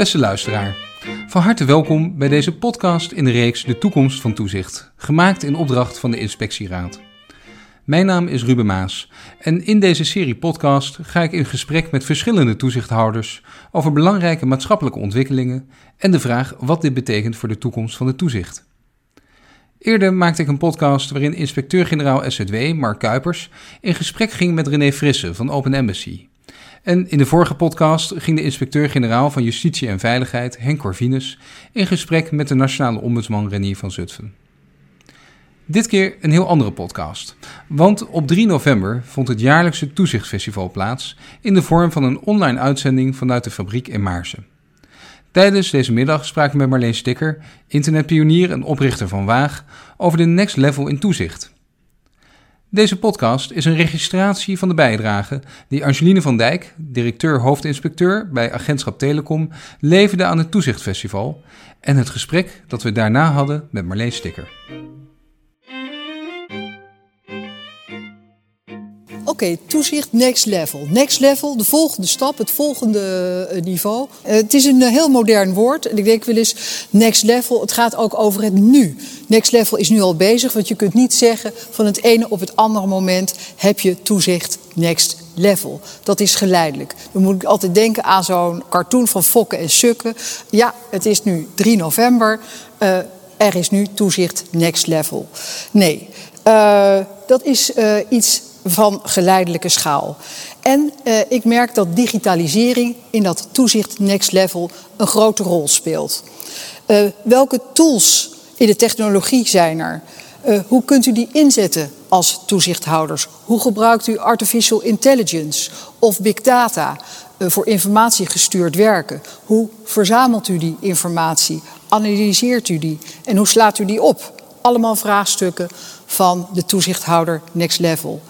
Beste luisteraar, van harte welkom bij deze podcast in de reeks De Toekomst van Toezicht, gemaakt in opdracht van de Inspectieraad. Mijn naam is Ruben Maas en in deze serie podcast ga ik in gesprek met verschillende toezichthouders over belangrijke maatschappelijke ontwikkelingen en de vraag wat dit betekent voor de toekomst van de toezicht. Eerder maakte ik een podcast waarin inspecteur-generaal SZW, Mark Kuipers, in gesprek ging met René Frisse van Open Embassy. En in de vorige podcast ging de inspecteur-generaal van Justitie en Veiligheid, Henk Corvinus, in gesprek met de nationale ombudsman Renier van Zutphen. Dit keer een heel andere podcast. Want op 3 november vond het jaarlijkse Toezichtfestival plaats in de vorm van een online uitzending vanuit de fabriek in Maarsen. Tijdens deze middag spraken we met Marleen Stikker, internetpionier en oprichter van Waag, over de next level in toezicht. Deze podcast is een registratie van de bijdrage die Angeline van Dijk, directeur hoofdinspecteur bij Agentschap Telecom, leverde aan het Toezichtfestival en het gesprek dat we daarna hadden met Marleen Stikker. Oké, toezicht next level. Next level, de volgende stap, het volgende eh, niveau. Uh, het is een uh, heel modern woord. En ik denk wel eens, next level, het gaat ook over het nu. Next level is nu al bezig, want je kunt niet zeggen van het ene op het andere moment heb je toezicht next level. Dat is geleidelijk. Dan moet ik altijd denken aan zo'n cartoon van Fokken en Sukken. Ja, het is nu 3 november. er is nu toezicht next level. Nee, dat is iets van geleidelijke schaal. En eh, ik merk dat digitalisering in dat toezicht next level een grote rol speelt. Uh, welke tools in de technologie zijn er? Uh, hoe kunt u die inzetten als toezichthouders? Hoe gebruikt u artificial intelligence of big data voor informatiegestuurd werken? Hoe verzamelt u die informatie? Analyseert u die? En hoe slaat u die op? Allemaal vraagstukken van de toezichthouder next level.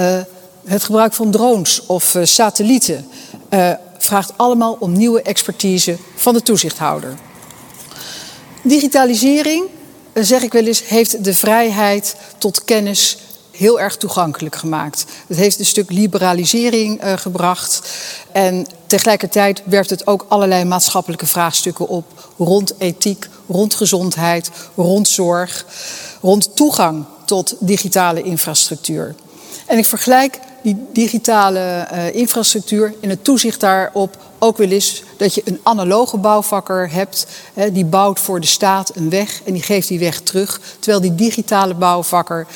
Uh, het gebruik van drones of uh, satellieten uh, vraagt allemaal om nieuwe expertise van de toezichthouder. Digitalisering, zeg ik wel eens, heeft de vrijheid tot kennis heel erg toegankelijk gemaakt. Het heeft een stuk liberalisering uh, gebracht. En tegelijkertijd werpt het ook allerlei maatschappelijke vraagstukken op rond ethiek, rond gezondheid, rond zorg, rond toegang tot digitale infrastructuur. En ik vergelijk die digitale uh, infrastructuur en het toezicht daarop ook wel eens dat je een analoge bouwvakker hebt. Hè, die bouwt voor de staat een weg en die geeft die weg terug. Terwijl die digitale bouwvakker,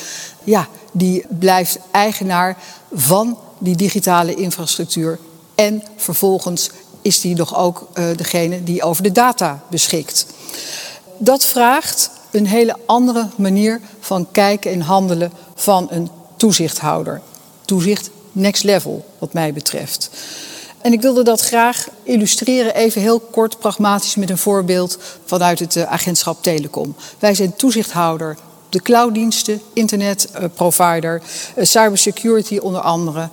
ja, die blijft eigenaar van die digitale infrastructuur. En vervolgens is die nog ook uh, degene die over de data beschikt. Dat vraagt een hele andere manier van kijken en handelen van een toezichthouder. Toezicht next level, wat mij betreft. En ik wilde dat graag illustreren, even heel kort, pragmatisch, met een voorbeeld vanuit het uh, agentschap Telecom. Wij zijn toezichthouder de clouddiensten, internetprovider, uh, cybersecurity onder andere,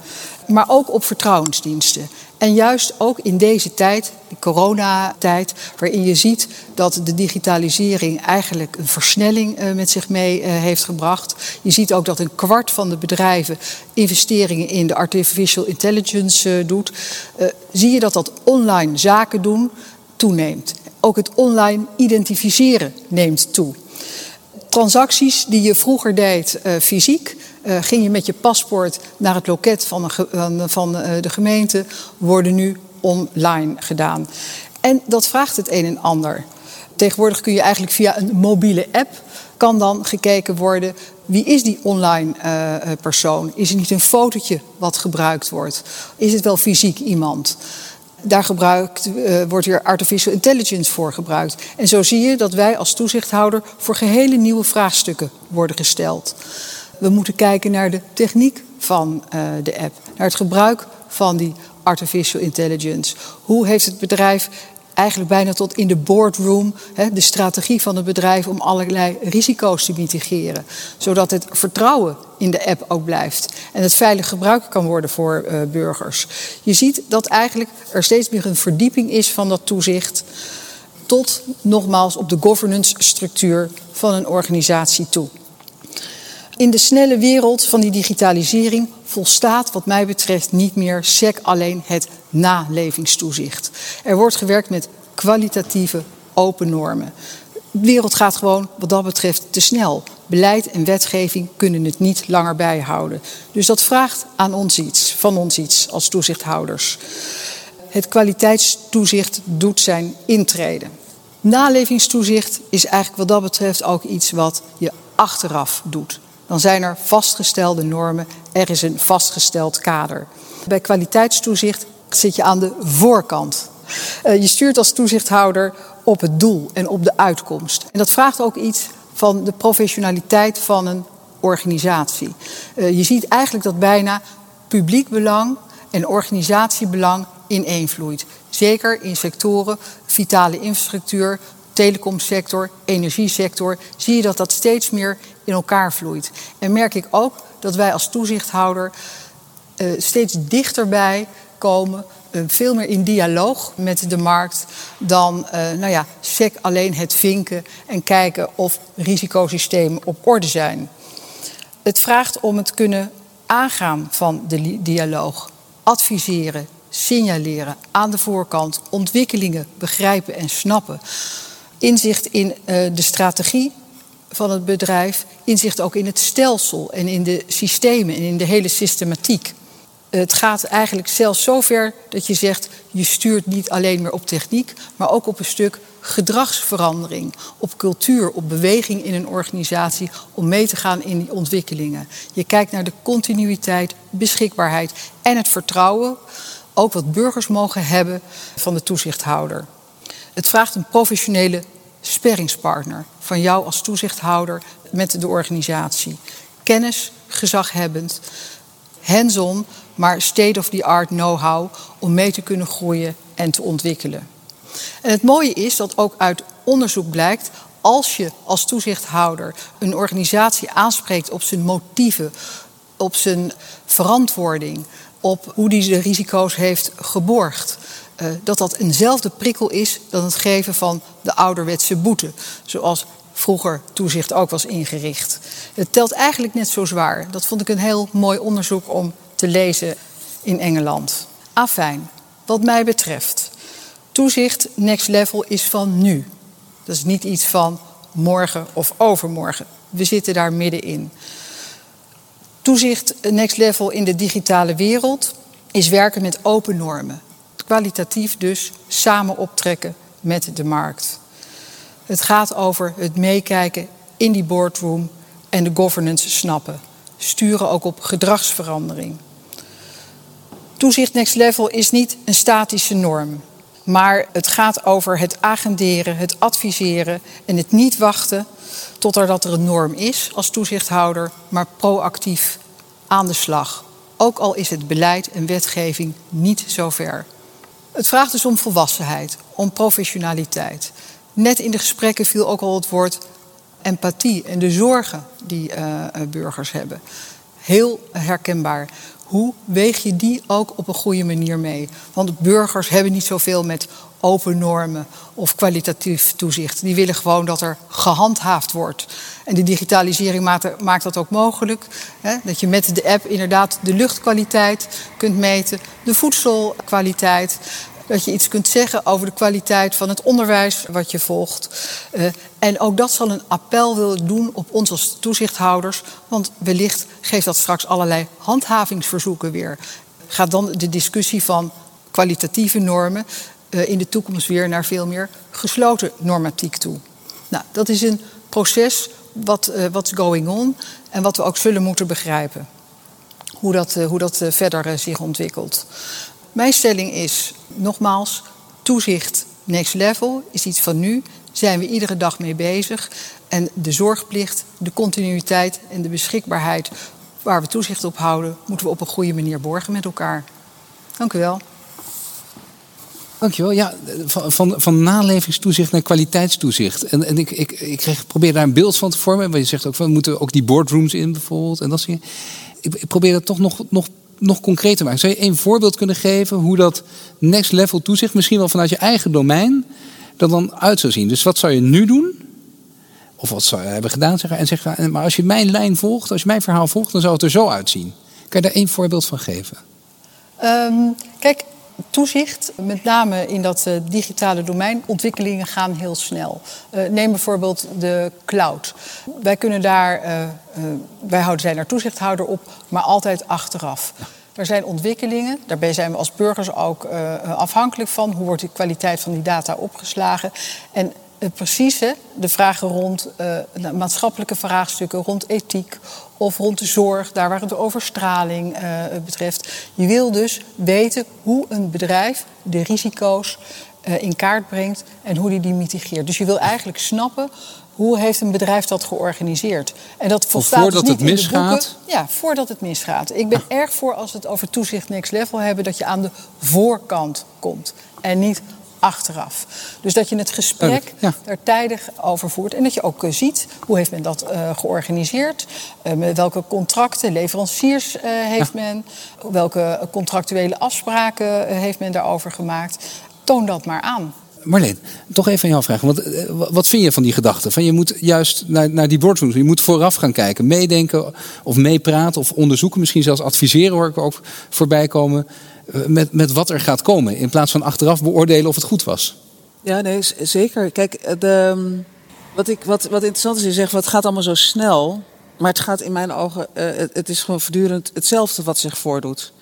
maar ook op vertrouwensdiensten. En juist ook in deze tijd, de coronatijd, waarin je ziet dat de digitalisering eigenlijk een versnelling uh, met zich mee uh, heeft gebracht. Je ziet ook dat een kwart van de bedrijven investeringen in de artificial intelligence uh, doet. zie je dat dat online zaken doen toeneemt. Ook het online identificeren neemt toe. Transacties die je vroeger deed fysiek, uh, ging je met je paspoort naar het loket van, een, van uh, de gemeente, worden nu online gedaan. En dat vraagt het een en ander. Tegenwoordig kun je eigenlijk via een mobiele app kan dan gekeken worden wie is die online uh, persoon? Is het niet een fotootje wat gebruikt wordt? Is het wel fysiek iemand? Daar gebruikt, uh, wordt weer artificial intelligence voor gebruikt. En zo zie je dat wij als toezichthouder voor gehele nieuwe vraagstukken worden gesteld. We moeten kijken naar de techniek van uh, de app, naar het gebruik van die artificial intelligence. Hoe heeft het bedrijf eigenlijk bijna tot in de boardroom hè, de strategie van het bedrijf om allerlei risico's te mitigeren, zodat het vertrouwen in de app ook blijft en het veilig gebruikt kan worden voor uh, burgers. Je ziet dat eigenlijk er steeds meer een verdieping is van dat toezicht tot nogmaals op de governance structuur van een organisatie toe. In de snelle wereld van die digitalisering volstaat wat mij betreft niet meer SEC alleen het nalevingstoezicht. Er wordt gewerkt met kwalitatieve open normen. De wereld gaat gewoon wat dat betreft te snel. Beleid en wetgeving kunnen het niet langer bijhouden. Dus dat vraagt aan ons iets, van ons iets als toezichthouders. Het kwaliteitstoezicht doet zijn intrede. Nalevingstoezicht is eigenlijk wat dat betreft ook iets wat je achteraf doet. Dan zijn er vastgestelde normen, er is een vastgesteld kader. Bij kwaliteitstoezicht zit je aan de voorkant. Eh, je stuurt als toezichthouder op het doel en op de uitkomst. En dat vraagt ook iets van de professionaliteit van een organisatie. Eh, je ziet eigenlijk dat bijna publiek belang en organisatiebelang ineenvloeit. Zeker in sectoren, vitale infrastructuur, telecomsector, energiesector, zie je dat dat steeds meer in elkaar vloeit. En merk ik ook dat wij als toezichthouder uh, steeds dichterbij komen, uh, veel meer in dialoog met de markt dan uh, nou ja, sec alleen het vinken en kijken of risicosystemen op orde zijn. Het vraagt om het kunnen aangaan van de dialoog, adviseren, signaleren aan de voorkant, ontwikkelingen begrijpen en snappen. Inzicht in de strategie van het bedrijf, inzicht ook in het stelsel en in de systemen en in de hele systematiek. Het gaat eigenlijk zelfs zover dat je zegt: je stuurt niet alleen meer op techniek, maar ook op een stuk gedragsverandering, op cultuur, op beweging in een organisatie om mee te gaan in die ontwikkelingen. Je kijkt naar de continuïteit, beschikbaarheid en het vertrouwen ook wat burgers mogen hebben van de toezichthouder. Het vraagt een professionele sperringspartner van jou als toezichthouder met de organisatie. Kennis, gezaghebbend, hands-on, maar state-of-the-art know-how om mee te kunnen groeien en te ontwikkelen. En het mooie is dat ook uit onderzoek blijkt als je als toezichthouder een organisatie aanspreekt op zijn motieven, op zijn verantwoording, op hoe die de risico's heeft geborgd. Uh, dat dat eenzelfde prikkel is dan het geven van de ouderwetse boete. Zoals vroeger toezicht ook was ingericht. Het telt eigenlijk net zo zwaar. Dat vond ik een heel mooi onderzoek om te lezen in Engeland. Afijn, wat mij betreft. Toezicht next level is van nu. Dat is niet iets van morgen of overmorgen. We zitten daar middenin. Toezicht next level in de digitale wereld is werken met open normen. Kwalitatief dus samen optrekken met de markt. Het gaat over het meekijken in die boardroom en de governance snappen. Sturen ook op gedragsverandering. Toezicht next level is niet een statische norm. Maar het gaat over het agenderen, het adviseren en het niet wachten tot er een norm is als toezichthouder, maar proactief aan de slag. Ook al is het beleid en wetgeving niet zo ver. Het vraagt dus om volwassenheid, om professionaliteit. Net in de gesprekken viel ook al het woord empathie en de zorgen die uh, burgers hebben. Heel herkenbaar. Hoe weeg je die ook op een goede manier mee? Want burgers hebben niet zoveel met open normen of kwalitatief toezicht. Die willen gewoon dat er gehandhaafd wordt. En de digitalisering maakt, dat ook mogelijk. Hè? Dat je met de app inderdaad de luchtkwaliteit kunt meten, de voedselkwaliteit. Dat je iets kunt zeggen over de kwaliteit van het onderwijs wat je volgt. Uh, en ook dat zal een appel willen doen op ons als toezichthouders. Want wellicht geeft dat straks allerlei handhavingsverzoeken weer. Gaat dan de discussie van kwalitatieve normen uh, in de toekomst weer naar veel meer gesloten normatiek toe. Nou, dat is een proces wat uh, what's going on en wat we ook zullen moeten begrijpen. Hoe dat, hoe dat verder zich ontwikkelt. Mijn stelling is, nogmaals, toezicht next level is iets van nu. Zijn we iedere dag mee bezig. En de zorgplicht, de continuïteit en de beschikbaarheid waar we toezicht op houden, moeten we op een goede manier borgen met elkaar. Dank u wel. Dankjewel. Ja, van, van, nalevingstoezicht naar kwaliteitstoezicht. En, en ik, ik, ik kreeg, probeer daar een beeld van te vormen. Want je zegt ook van moeten ook die boardrooms in bijvoorbeeld. En dat soort ik, ik probeer dat toch nog, nog nog concreter maken. Zou je een voorbeeld kunnen geven hoe dat next level toezicht, misschien wel vanuit je eigen domein, er dan uit zou zien? Dus wat zou je nu doen? Of wat zou je hebben gedaan? Zeggen, en zeggen, maar als je mijn lijn volgt, als je mijn verhaal volgt, dan zou het er zo uitzien. Kan je daar één voorbeeld van geven? Um, kijk, toezicht, met name in dat uh, digitale domein, ontwikkelingen gaan heel snel. Uh, neem bijvoorbeeld de cloud. Wij kunnen daar, uh, wij houden, zijn daar toezichthouder op, maar altijd achteraf. Er zijn ontwikkelingen, daarbij zijn we als burgers ook afhankelijk van. Hoe wordt de kwaliteit van die data opgeslagen? En het precieze, de vragen rond maatschappelijke vraagstukken, rond ethiek, of rond de zorg, daar waar het overstraling uh, betreft. Je wil dus weten hoe een bedrijf de risico's uh, in kaart brengt en hoe die die mitigeert. Dus je wil eigenlijk snappen hoe heeft een bedrijf dat georganiseerd? En dat volstaat voordat dus niet het misgaat? Ja, voordat het misgaat. Ik ben ah. erg voor als we het over toezicht next level hebben... dat je aan de voorkant komt en niet achteraf. Dus dat je het gesprek ja. er tijdig over voert. En dat je ook uh, ziet hoe heeft men dat uh, georganiseerd. Uh, met welke contracten, leveranciers heeft men. Welke contractuele afspraken heeft men daarover gemaakt. Toon dat maar aan. Marleen, toch even aan jou vragen. Want, wat vind je van die gedachte? Van je moet juist naar, naar die boardrooms, je moet vooraf gaan kijken, meedenken of meepraten of onderzoeken, misschien zelfs adviseren hoor ik ook voorbij komen. Eh, met, met wat er gaat komen. In plaats van achteraf beoordelen of het goed was. Ja, nee, zeker. Kijk, eh, ehm, wat, ik, wat, wat interessant is, je zegt, het gaat allemaal zo snel. Maar het gaat in mijn ogen, uh, het, is gewoon voortdurend hetzelfde wat zich voordoet.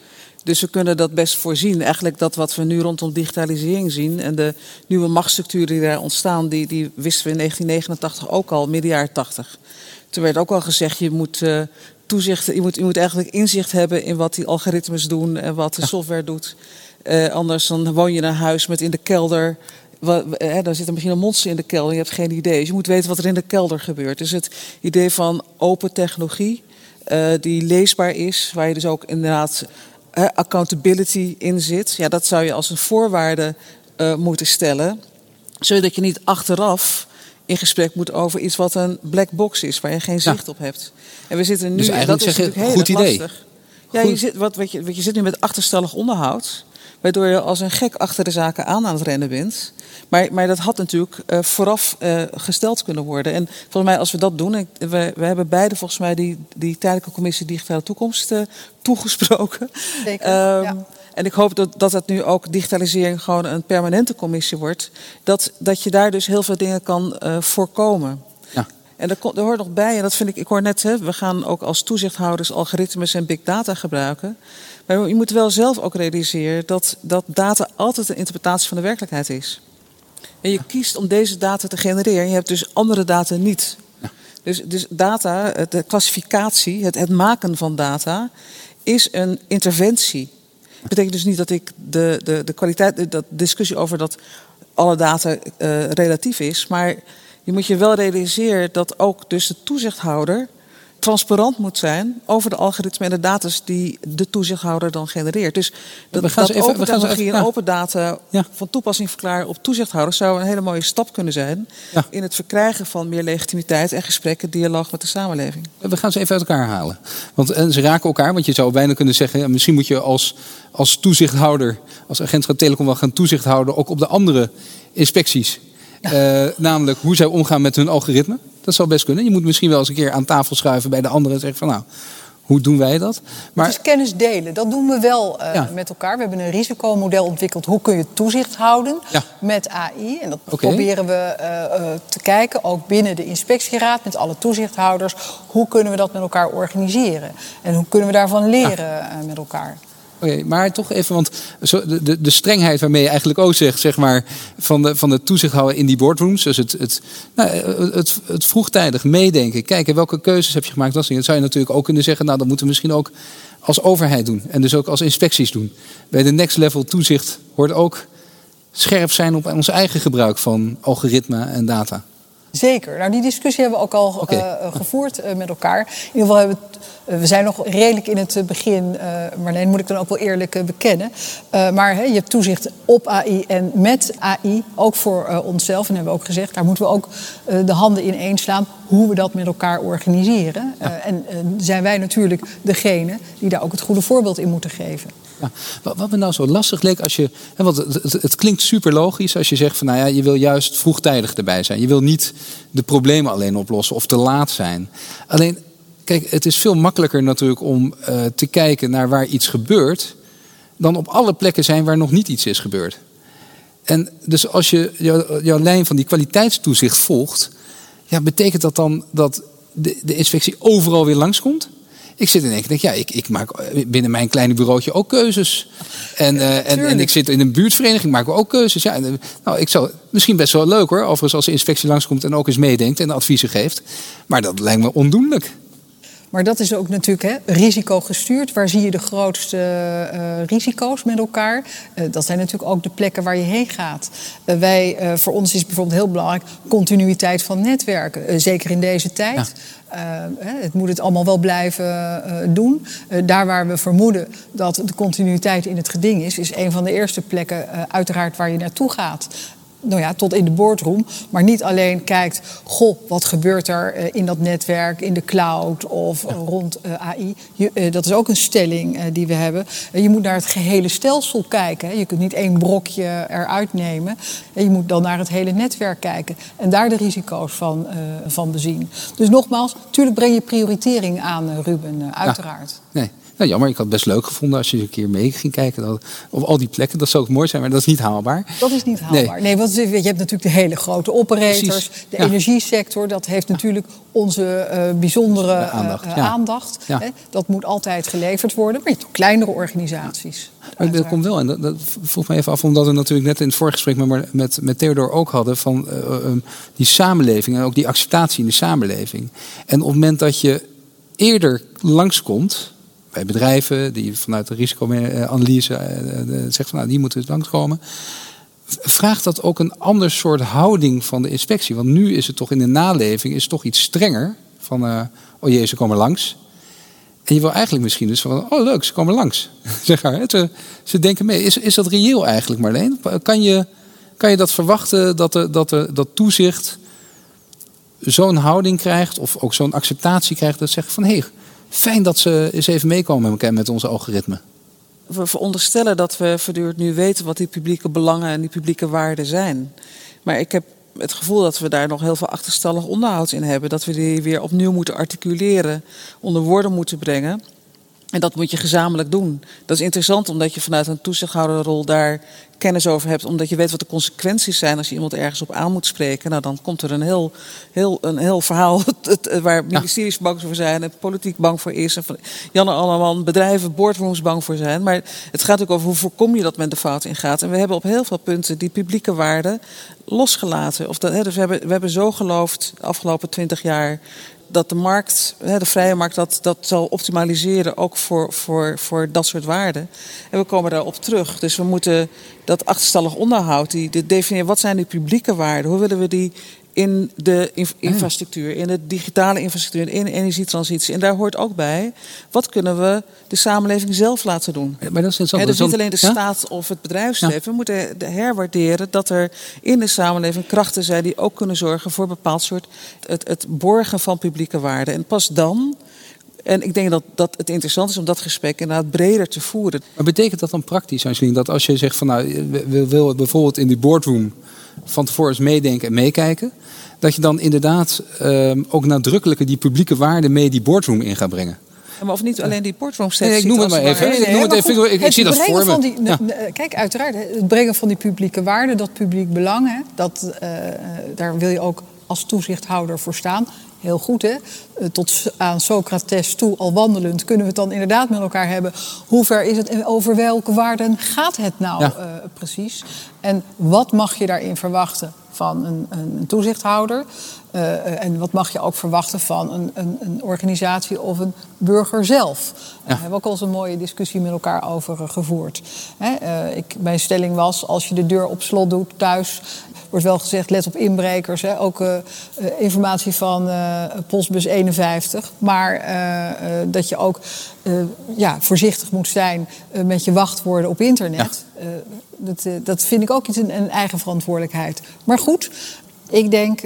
Dus we kunnen dat best voorzien. Eigenlijk dat wat we nu rondom digitalisering zien en de nieuwe machtsstructuren die daar ontstaan, die, die wisten we in 1989 ook al, midden jaren 80. Toen werd ook al gezegd, je moet uh, toezicht, je moet, je moet eigenlijk inzicht hebben in wat die algoritmes doen en wat de software doet. Uh, anders dan woon je in een huis met in de kelder. Wat, hè, dan zit er misschien een monster in de kelder. Je hebt geen idee. Dus je moet weten wat er in de kelder gebeurt. Dus het idee van open technologie, uh, die leesbaar is, waar je dus ook inderdaad uh, accountability in zit. Ja, dat zou je als een voorwaarde moeten stellen. Zodat je niet achteraf in gesprek moet over iets wat een black box is, waar je geen zicht op hebt. En we zitten nu, dus eigenlijk dat is je, heel goed idee. Lastig. Ja, je zit, wat, wat, je, wat je zit nu met achterstallig onderhoud. Waardoor je als een gek achter de zaken aan aan het rennen bent. Maar, maar dat had natuurlijk uh, vooraf uh, gesteld kunnen worden. En volgens mij, als we dat doen. we, we hebben beide volgens mij die, die tijdelijke commissie Digitale Toekomst uh, toegesproken. Zeker. Um, ja. En ik hoop dat, dat het nu ook digitalisering gewoon een permanente commissie wordt. Dat, dat je daar dus heel veel dingen kan uh, voorkomen. Ja. En er, er hoort nog bij, en dat vind ik, ik hoor net, hè, we gaan ook als toezichthouders algoritmes en big data gebruiken. Maar je moet wel zelf ook realiseren dat, dat data altijd een interpretatie van de werkelijkheid is. En je kiest om deze data te genereren. Je hebt dus andere data niet. Ja. Dus, dus data, de klassificatie, het, het maken van data, is een interventie dat betekent dus niet dat ik de, de, de kwaliteit, de discussie over dat alle data uh, relatief is. Maar je moet je wel realiseren dat ook dus de toezichthouder transparant moet zijn over de algoritme en de data die de toezichthouder dan genereert. Dus dat, we gaan dat even, open technologie en open data ja. van toepassing verklaren op toezichthouders zou een hele mooie stap kunnen zijn ja. in het verkrijgen van meer legitimiteit en gesprekken, dialoog met de samenleving. We gaan ze even uit elkaar halen. Want en ze raken elkaar, want je zou bijna kunnen zeggen, misschien moet je als, als toezichthouder, als agentschap telecom wel gaan toezicht houden, ook op de andere inspecties. Uh, namelijk hoe zij omgaan met hun algoritme. Dat zou best kunnen. Je moet misschien wel eens een keer aan tafel schuiven bij de anderen en zeggen van nou, hoe doen wij dat? Maar... Is kennis delen. Dat doen we wel uh, met elkaar. We hebben een risicomodel ontwikkeld. Hoe kun je toezicht houden ja. met AI? En dat okay. proberen we uh, te kijken, ook binnen de inspectieraad met alle toezichthouders. Hoe kunnen we dat met elkaar organiseren? En hoe kunnen we daarvan leren ja. met elkaar? Oké, maar toch even, want de, de, de, strengheid waarmee je eigenlijk ook zegt, zeg maar, van de, van de toezichthouder in die boardrooms. Dus het, het, nou, het, het vroegtijdig meedenken. Kijken welke keuzes heb je gemaakt. Dat zou je natuurlijk ook kunnen zeggen, nou, dat moeten we misschien ook als overheid doen. En dus ook als inspecties doen. Bij de next level toezicht hoort ook scherp zijn op ons eigen gebruik van algoritme en data. Zeker. Nou, die discussie hebben we ook al okay. uh, gevoerd uh, met elkaar. In ieder geval hebben we, uh, we zijn nog redelijk in het begin, Marleen, moet ik dan ook wel eerlijk bekennen. maar je hebt toezicht op AI en met AI, ook voor onszelf. En hebben we ook gezegd, daar moeten we ook de handen in één slaan hoe we dat met elkaar organiseren. Ja. en zijn wij natuurlijk degene die daar ook het goede voorbeeld in moeten geven. Ja. Wat me nou zo lastig leek als je. Want het, klinkt super logisch als je zegt van nou ja, je wil juist vroegtijdig erbij zijn. Je wil niet de problemen alleen oplossen of te laat zijn. Alleen, kijk, het is veel makkelijker natuurlijk om uh, te kijken naar waar iets gebeurt. dan op alle plekken zijn waar nog niet iets is gebeurd. En dus als je jouw lijn van die kwaliteitstoezicht volgt, ja, betekent dat dan dat de, de inspectie overal weer langskomt? Ik zit in één keer, denk, ja, ik, ik maak binnen mijn kleine bureautje ook keuzes. En, uh, en, en, ik zit in een buurtvereniging, maken we ook keuzes. Ja, nou, ik zou misschien best wel leuk hoor, overigens als de inspectie langskomt en ook eens meedenkt en adviezen geeft. Maar dat lijkt me ondoenlijk. Maar dat is ook natuurlijk hè, risicogestuurd. Waar zie je de grootste uh, risico's met elkaar? Uh, dat zijn natuurlijk ook de plekken waar je heen gaat. Uh, wij, voor ons is bijvoorbeeld heel belangrijk continuïteit van netwerken. zeker in deze tijd. Ja. Het moet het allemaal wel blijven doen. daar waar we vermoeden dat de continuïteit in het geding is, is een van de eerste plekken uiteraard waar je naartoe gaat nou ja, tot in de boardroom. Maar niet alleen kijkt, goh, wat gebeurt er eh, in dat netwerk, in de cloud of rond eh, AI. Eh, dat is ook een stelling die we hebben. je moet naar het gehele stelsel kijken. Je kunt niet één brokje eruit nemen. je moet dan naar het hele netwerk kijken. En daar de risico's van, van bezien. Dus nogmaals, natuurlijk breng je prioritering aan, Ruben, uiteraard. nee. Nou, jammer, ik had het best leuk gevonden als je een keer mee ging kijken. Dat, op al die plekken, dat zou ook mooi zijn, maar dat is niet haalbaar. Dat is niet haalbaar. Nee, nee want je hebt natuurlijk de hele grote operators. De energiesector, dat heeft natuurlijk onze uh, bijzondere uh, aandacht. Uh, aandacht hè? Dat moet altijd geleverd worden. Maar je hebt ook kleinere organisaties. Maar dat komt wel, en dat, dat vroeg me even af, omdat we natuurlijk net in het vorige gesprek met, met, met Theodor ook hadden van um, die samenleving en ook die acceptatie in de samenleving. En op het moment dat je eerder langskomt bij bedrijven die vanuit de risicoanalyse eh, eh, zeggen van nou die moeten langskomen. Vraagt dat ook een ander soort houding van de inspectie? Want nu is het toch in de naleving is toch iets strenger. Van uh, oh jee, ze komen langs. En je wil eigenlijk misschien dus van oh leuk, ze komen langs. zeg ze, denken mee. Is, is dat reëel eigenlijk Marleen? Kan je, kan je dat verwachten dat, de, dat, de, dat toezicht zo'n houding krijgt of ook zo'n acceptatie krijgt dat zeggen van hé, Fijn dat ze eens even meekomen met, onze algoritme. We veronderstellen dat we voortdurend nu weten wat die publieke belangen en die publieke waarden zijn. Maar ik heb het gevoel dat we daar nog heel veel achterstallig onderhoud in hebben. Dat we die weer opnieuw moeten articuleren, onder woorden moeten brengen. En dat moet je gezamenlijk doen. Dat is interessant omdat je vanuit een toezichthouderrol daar kennis over hebt, omdat je weet wat de consequenties zijn als je iemand ergens op aan moet spreken. Nou, dan komt er een heel, heel, een heel verhaal waar ministeries bang voor zijn en politiek bang voor is. En Janne allemaal bedrijven, boardrooms bang voor zijn. Maar het gaat ook over hoe voorkom je dat men de fout ingaat. En we hebben op heel veel punten die publieke waarden losgelaten. Of dat, hè, dus we hebben, we hebben zo geloofd de afgelopen twintig jaar dat de markt, de vrije markt, dat, dat zal optimaliseren ook voor, voor, voor dat soort waarden. En we komen daarop terug. Dus we moeten dat achterstallig onderhoud, die, definiëren wat zijn die publieke waarden, hoe willen we die in de infrastructuur, in de digitale infrastructuur, in de energietransitie. En daar hoort ook bij, wat kunnen we de samenleving zelf laten doen? maar dat is, dus niet alleen de staat of het bedrijfsleven. We moeten herwaarderen dat er in de samenleving krachten zijn die ook kunnen zorgen voor een bepaald soort het, het borgen van publieke waarden. En pas dan en ik denk dat, dat het interessant is om dat gesprek inderdaad breder te voeren. Maar betekent dat dan praktisch, Angelien, dat als je zegt van nou, we willen bijvoorbeeld in die boardroom van tevoren eens meedenken en meekijken. Dat je dan inderdaad uh, ook nadrukkelijker die publieke waarden mee die boardroom in gaat brengen. maar of niet alleen die boardroom nee, ik noem het maar even. Nee, ik, noem het even. ik, zie dat voor me. Die, Kijk, uiteraard, het brengen van die publieke waarden, dat publiek belang, hè, dat, uh, daar wil je ook als toezichthouder voor staan. Heel goed, hè? Eh, tot aan Socrates toe, al wandelend, kunnen we het dan inderdaad met elkaar hebben. Hoe ver is het en over welke waarden gaat het nou uh, precies? En wat mag je daarin verwachten van een, een toezichthouder? Uh, en wat mag je ook verwachten van een, een, een organisatie of een burger zelf? Ja. Daar hebben we ook al eens een mooie discussie met elkaar over gevoerd. Hè, ik, mijn stelling was, als je de deur op slot doet thuis wordt wel gezegd, let op inbrekers. Hè. Ook uh, informatie van uh, postbus 51. Maar dat je ook ja, voorzichtig moet zijn met je wachtwoorden op internet. Ja. dat, dat vind ik ook iets een, een, eigen verantwoordelijkheid. Maar goed, ik denk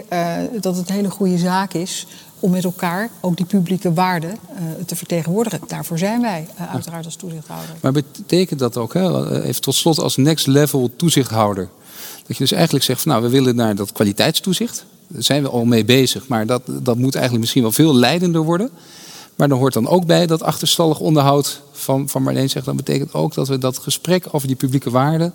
dat het een hele goede zaak is om met elkaar ook die publieke waarden uh, te vertegenwoordigen. Daarvoor zijn wij uh, uiteraard als toezichthouder. Maar betekent dat ook, hè, even tot slot als next level toezichthouder... Dat je dus eigenlijk zegt van nou, we willen naar dat kwaliteitstoezicht. Daar zijn we al mee bezig, maar dat, dat moet eigenlijk misschien wel veel leidender worden. Maar dan hoort dan ook bij dat achterstallig onderhoud van, van Marleen zegt. Dat betekent ook dat we dat gesprek over die publieke waarden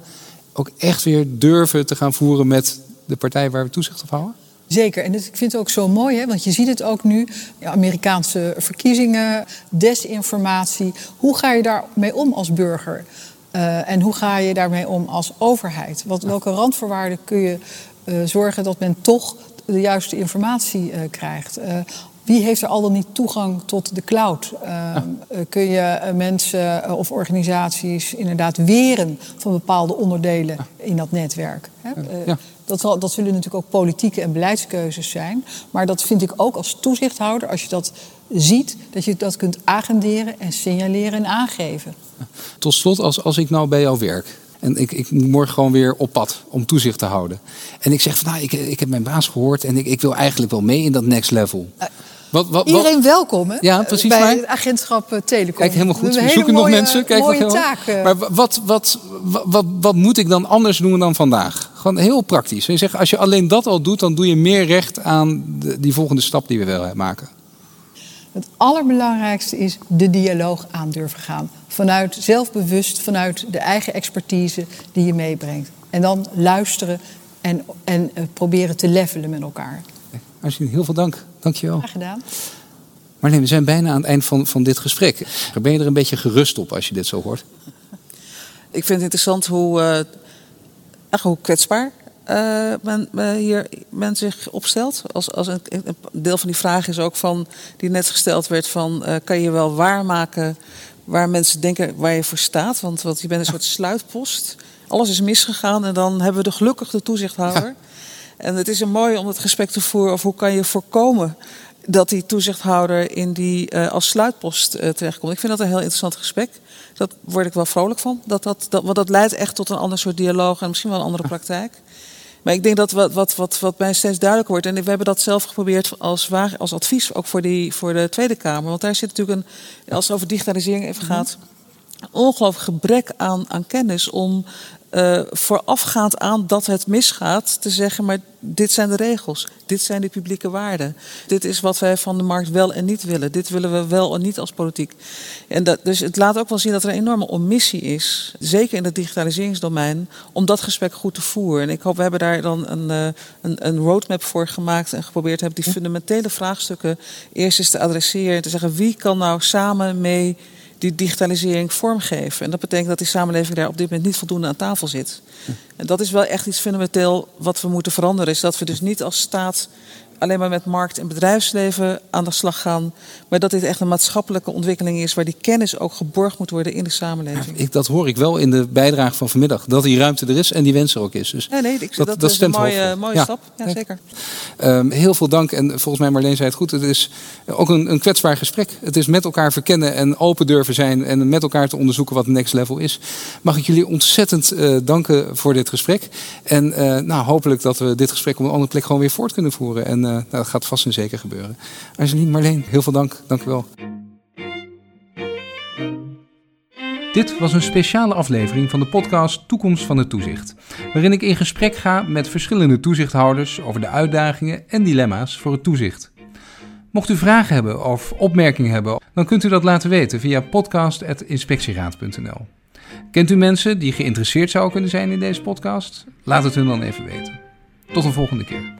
ook echt weer durven te gaan voeren met de partij waar we toezicht op houden? Zeker, en ik vind het ook zo mooi, hè, want je ziet het ook nu, Amerikaanse verkiezingen, desinformatie. Hoe ga je daarmee om als burger? Uh, en hoe ga je daarmee om als overheid? Wat, welke randvoorwaarden kun je uh, zorgen dat men toch de juiste informatie uh, krijgt? Wie heeft er al dan niet toegang tot de cloud? Ja. kun je mensen of organisaties inderdaad weren van bepaalde onderdelen in dat netwerk? Hè? Ja. Dat, zal, dat zullen natuurlijk ook politieke en beleidskeuzes zijn. Maar dat vind ik ook als toezichthouder, als je dat ziet, dat je dat kunt agenderen en signaleren en aangeven. Tot slot, als, als ik nou bij jou werk. En ik, ik moet morgen gewoon weer op pad om toezicht te houden. En ik zeg van nou, ik, ik heb mijn baas gehoord en ik, ik wil eigenlijk wel mee in dat next level. Uh, wat, wat, Iedereen welkom hè? Ja, precies, bij maar... het agentschap uh, Telecom. Kijk, helemaal goed. We, zoeken nog mensen. Kijk, mooie wat, taak. Maar wat, wat, wat, wat, wat moet ik dan anders doen dan vandaag? Gewoon heel praktisch. Je zegt, als je alleen dat al doet, dan doe je meer recht aan de, die volgende stap die we willen maken. Het allerbelangrijkste is de dialoog aan durven gaan. Vanuit zelfbewust, vanuit de eigen expertise die je meebrengt. En dan luisteren en, en uh, proberen te levelen met elkaar. Arjen, heel veel dank. Dank je wel. Graag gedaan. Maar nee, we zijn bijna aan het eind van, van dit gesprek. Ben je er een beetje gerust op als je dit zo hoort? Ik vind het interessant hoe, uh, echt hoe kwetsbaar uh, men, uh, hier men zich opstelt. Als, als een, een, deel van die vraag is ook van, die net gesteld werd van... Uh, kan je wel waarmaken waar mensen denken waar je voor staat? Want, want je bent een soort sluitpost. Alles is misgegaan en dan hebben we de gelukkige toezichthouder. Ja. En het is een mooi om het gesprek te voeren over hoe kan je voorkomen dat die toezichthouder in die, uh, als sluitpost uh, terechtkomt. Ik vind dat een heel interessant gesprek. Dat word ik wel vrolijk van. Dat, dat, dat, want dat leidt echt tot een ander soort dialoog en misschien wel een andere praktijk. Maar ik denk dat wat, wat, wat, wat mij steeds duidelijker wordt, en we hebben dat zelf geprobeerd als, waar, als advies, ook voor, die, voor de Tweede Kamer. Want daar zit natuurlijk een, als het over digitalisering even gaat, een ongelooflijk gebrek aan, aan kennis om uh, voorafgaand aan dat het misgaat, te zeggen: maar dit zijn de regels, dit zijn de publieke waarden, dit is wat wij van de markt wel en niet willen, dit willen we wel en niet als politiek. En dat, dus het laat ook wel zien dat er een enorme omissie is, zeker in het digitaliseringsdomein, om dat gesprek goed te voeren. En ik hoop, we hebben daar dan een, uh, een, een roadmap voor gemaakt en geprobeerd hebben die fundamentele vraagstukken eerst eens te adresseren en te zeggen: wie kan nou samen mee die digitalisering vormgeven. En dat betekent dat die samenleving daar op dit moment niet voldoende aan tafel zit. En dat is wel echt iets fundamenteel wat we moeten veranderen. Is dat we dus niet als staat alleen maar met markt en bedrijfsleven aan de slag gaan. Maar dat dit echt een maatschappelijke ontwikkeling is waar die kennis ook geborgd moet worden in de samenleving. Ja, ik, dat hoor ik wel in de bijdrage van vanmiddag. Dat die ruimte er is en die wens er ook is. Dus nee, nee, ik, dat, dat, dat is een mooie, mooie ja. stap. Ja, zeker. Um, heel veel dank. En volgens mij Marleen zei het goed. Het is ook een, een kwetsbaar gesprek. Het is met elkaar verkennen en open durven zijn. En met elkaar te onderzoeken wat next level is. Mag ik jullie ontzettend uh, danken voor dit gesprek. En uh, nou, hopelijk dat we dit gesprek op een andere plek gewoon weer voort kunnen voeren. En uh, dat gaat vast en zeker gebeuren. Angelien, Marleen, heel veel dank. Dank u wel. Dit was een speciale aflevering van de podcast Toekomst van het Toezicht, waarin ik in gesprek ga met verschillende toezichthouders over de uitdagingen en dilemma's voor het toezicht. Mocht u vragen hebben of opmerkingen hebben, dan kunt u dat laten weten via podcast.inspectieraad.nl. Kent u mensen die geïnteresseerd zouden kunnen zijn in deze podcast? Laat het hun dan even weten. Tot een volgende keer.